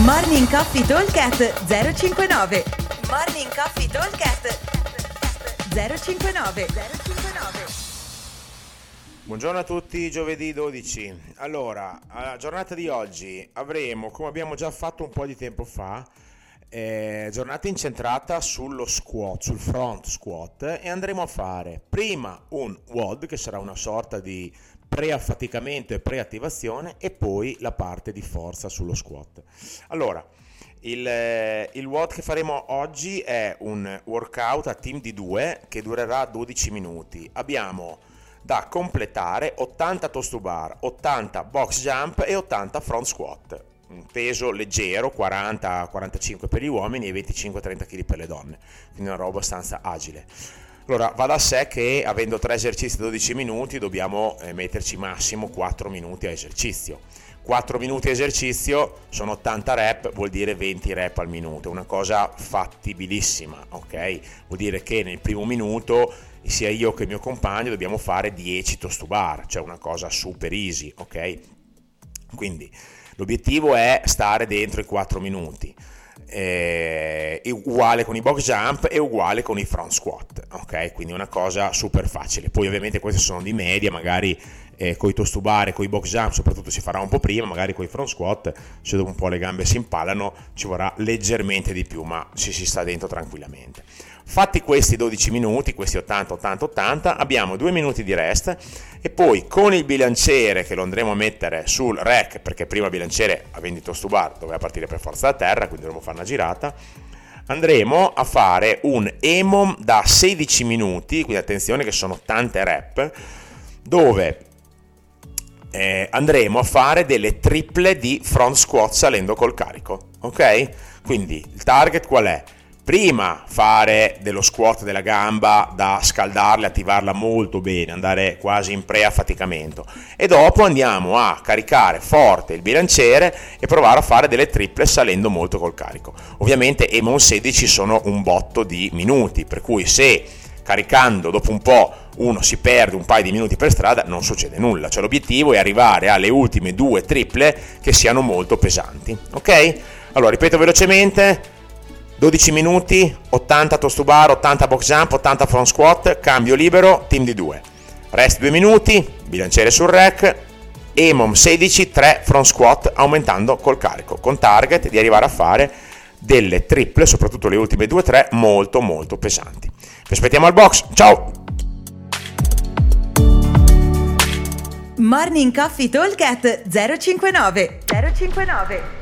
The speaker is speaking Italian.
Morning Coffee Talkcast 059 Morning Coffee Talkcast 059 059 Buongiorno a tutti, giovedì 12. Allora, alla giornata di oggi avremo, come abbiamo già fatto un po' di tempo fa, eh, giornata incentrata sullo squat, sul front squat e andremo a fare prima un WOD che sarà una sorta di pre-affaticamento e pre-attivazione e poi la parte di forza sullo squat. Allora, il, eh, il WOD che faremo oggi è un workout a team di due che durerà 12 minuti. Abbiamo da completare 80 toast to bar, 80 box jump e 80 front squat. Un peso leggero, 40-45 per gli uomini e 25-30 kg per le donne, quindi una roba abbastanza agile. Allora, va da sé che avendo tre esercizi da 12 minuti dobbiamo eh, metterci massimo 4 minuti a esercizio. 4 minuti a esercizio sono 80 rep, vuol dire 20 rep al minuto, una cosa fattibilissima, ok? Vuol dire che nel primo minuto sia io che il mio compagno dobbiamo fare 10 toast to bar, cioè una cosa super easy, ok? Quindi l'obiettivo è stare dentro i 4 minuti eh, uguale con i box jump e uguale con i front squat, ok? Quindi una cosa super facile. Poi ovviamente queste sono di media, magari eh, con i toast to bar con i box jump soprattutto si farà un po' prima, magari con i front squat, se dopo un po' le gambe si impallano ci vorrà leggermente di più, ma ci si sta dentro tranquillamente. Fatti questi 12 minuti, questi 80, 80, 80, abbiamo 2 minuti di rest e poi con il bilanciere che lo andremo a mettere sul rack, perché prima il bilanciere a vendito to bar doveva partire per forza da terra, quindi dovremo fare una girata, andremo a fare un EMOM da 16 minuti, quindi attenzione che sono tante rep, dove eh, andremo a fare delle triple di front squat salendo col carico, ok? Quindi il target qual è? Prima fare dello squat della gamba da scaldarla, attivarla molto bene, andare quasi in pre-affaticamento e dopo andiamo a caricare forte il bilanciere e provare a fare delle triple salendo molto col carico. Ovviamente Emon 16 sono un botto di minuti, per cui se caricando dopo un po' uno si perde un paio di minuti per strada non succede nulla, cioè l'obiettivo è arrivare alle ultime due triple che siano molto pesanti, ok? Allora ripeto velocemente 12 minuti, 80 toast to bar, 80 box jump, 80 front squat, cambio libero, team di 2. Rest 2 minuti, bilanciere sul rack, EMOM 16, 3 front squat aumentando col carico, con target di arrivare a fare delle triple, soprattutto le ultime 2-3, molto molto pesanti. Vi aspettiamo al box, ciao! Morning Coffee Talk 059 059